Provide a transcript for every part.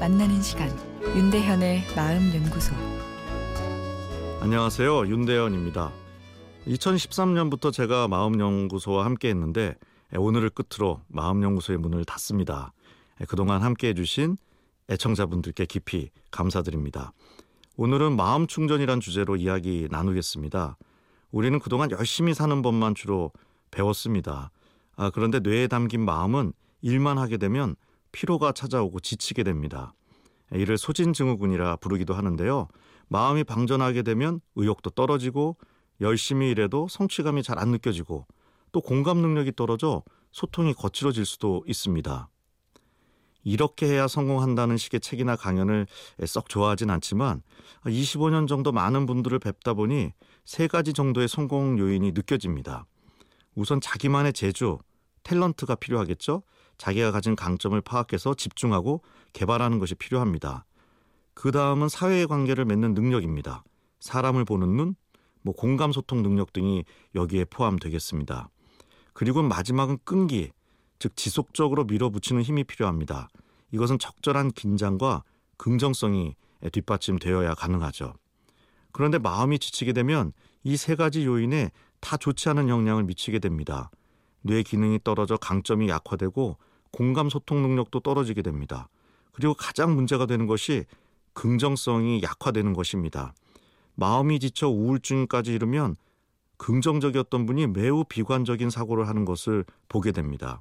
만나는 시간 윤대현의 마음 연구소 안녕하세요. 윤대현입니다. 2013년부터 제가 마음 연구소와 함께 했는데 오늘을 끝으로 마음 연구소의 문을 닫습니다. 그동안 함께 해주신 애청자분들께 깊이 감사드립니다. 오늘은 마음 충전이란 주제로 이야기 나누겠습니다. 우리는 그동안 열심히 사는 법만 주로 배웠습니다. 아, 그런데 뇌에 담긴 마음은 일만 하게 되면 피로가 찾아오고 지치게 됩니다. 이를 소진증후군이라 부르기도 하는데요. 마음이 방전하게 되면 의욕도 떨어지고 열심히 일해도 성취감이 잘 안 느껴지고 또 공감 능력이 떨어져 소통이 거칠어질 수도 있습니다. 이렇게 해야 성공한다는 식의 책이나 강연을 썩 좋아하진 않지만 25년 정도 많은 분들을 뵙다 보니 세 가지 정도의 성공 요인이 느껴집니다. 우선 자기만의 재주, 탤런트가 필요하겠죠? 자기가 가진 강점을 파악해서 집중하고 개발하는 것이 필요합니다. 그 다음은 사회의 관계를 맺는 능력입니다. 사람을 보는 눈, 뭐 공감 소통 능력 등이 여기에 포함되겠습니다. 그리고 마지막은 끈기, 즉 지속적으로 밀어붙이는 힘이 필요합니다. 이것은 적절한 긴장과 긍정성이 뒷받침되어야 가능하죠. 그런데 마음이 지치게 되면 이 세 가지 요인에 다 좋지 않은 영향을 미치게 됩니다. 뇌 기능이 떨어져 강점이 약화되고 공감 소통 능력도 떨어지게 됩니다. 그리고 가장 문제가 되는 것이 긍정성이 약화되는 것입니다. 마음이 지쳐 우울증까지 이르면 긍정적이었던 분이 매우 비관적인 사고를 하는 것을 보게 됩니다.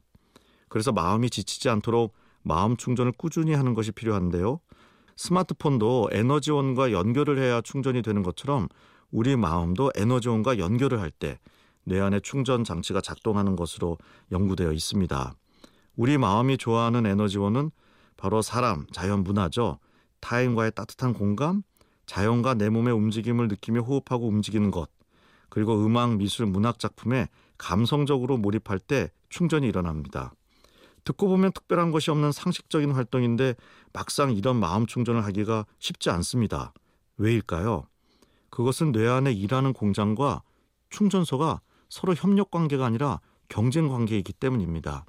그래서 마음이 지치지 않도록 마음 충전을 꾸준히 하는 것이 필요한데요. 스마트폰도 에너지원과 연결을 해야 충전이 되는 것처럼 우리 마음도 에너지원과 연결을 할 때 뇌 안에 충전 장치가 작동하는 것으로 연구되어 있습니다. 우리 마음이 좋아하는 에너지원은 바로 사람, 자연, 문화죠. 타인과의 따뜻한 공감, 자연과 내 몸의 움직임을 느끼며 호흡하고 움직이는 것, 그리고 음악, 미술, 문학 작품에 감성적으로 몰입할 때 충전이 일어납니다. 듣고 보면 특별한 것이 없는 상식적인 활동인데 막상 이런 마음 충전을 하기가 쉽지 않습니다. 왜일까요? 그것은 뇌 안에 일하는 공장과 충전소가 서로 협력 관계가 아니라 경쟁 관계이기 때문입니다.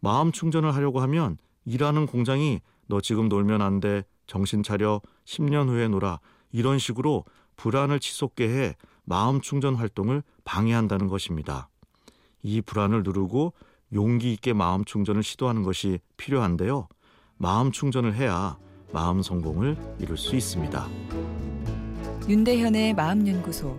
마음 충전을 하려고 하면 일하는 공장이 너 지금 놀면 안 돼. 정신 차려. 10년 후에 놀아. 이런 식으로 불안을 치솟게 해 마음 충전 활동을 방해한다는 것입니다. 이 불안을 누르고 용기 있게 마음 충전을 시도하는 것이 필요한데요. 마음 충전을 해야 마음 성공을 이룰 수 있습니다. 윤대현의 마음 연구소